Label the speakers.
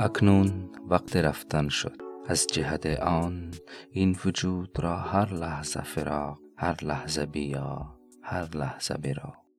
Speaker 1: اکنون وقت رفتن شد. از جهت آن این وجود را هر لحظه فراق هر لحظه بیا هر لحظه براق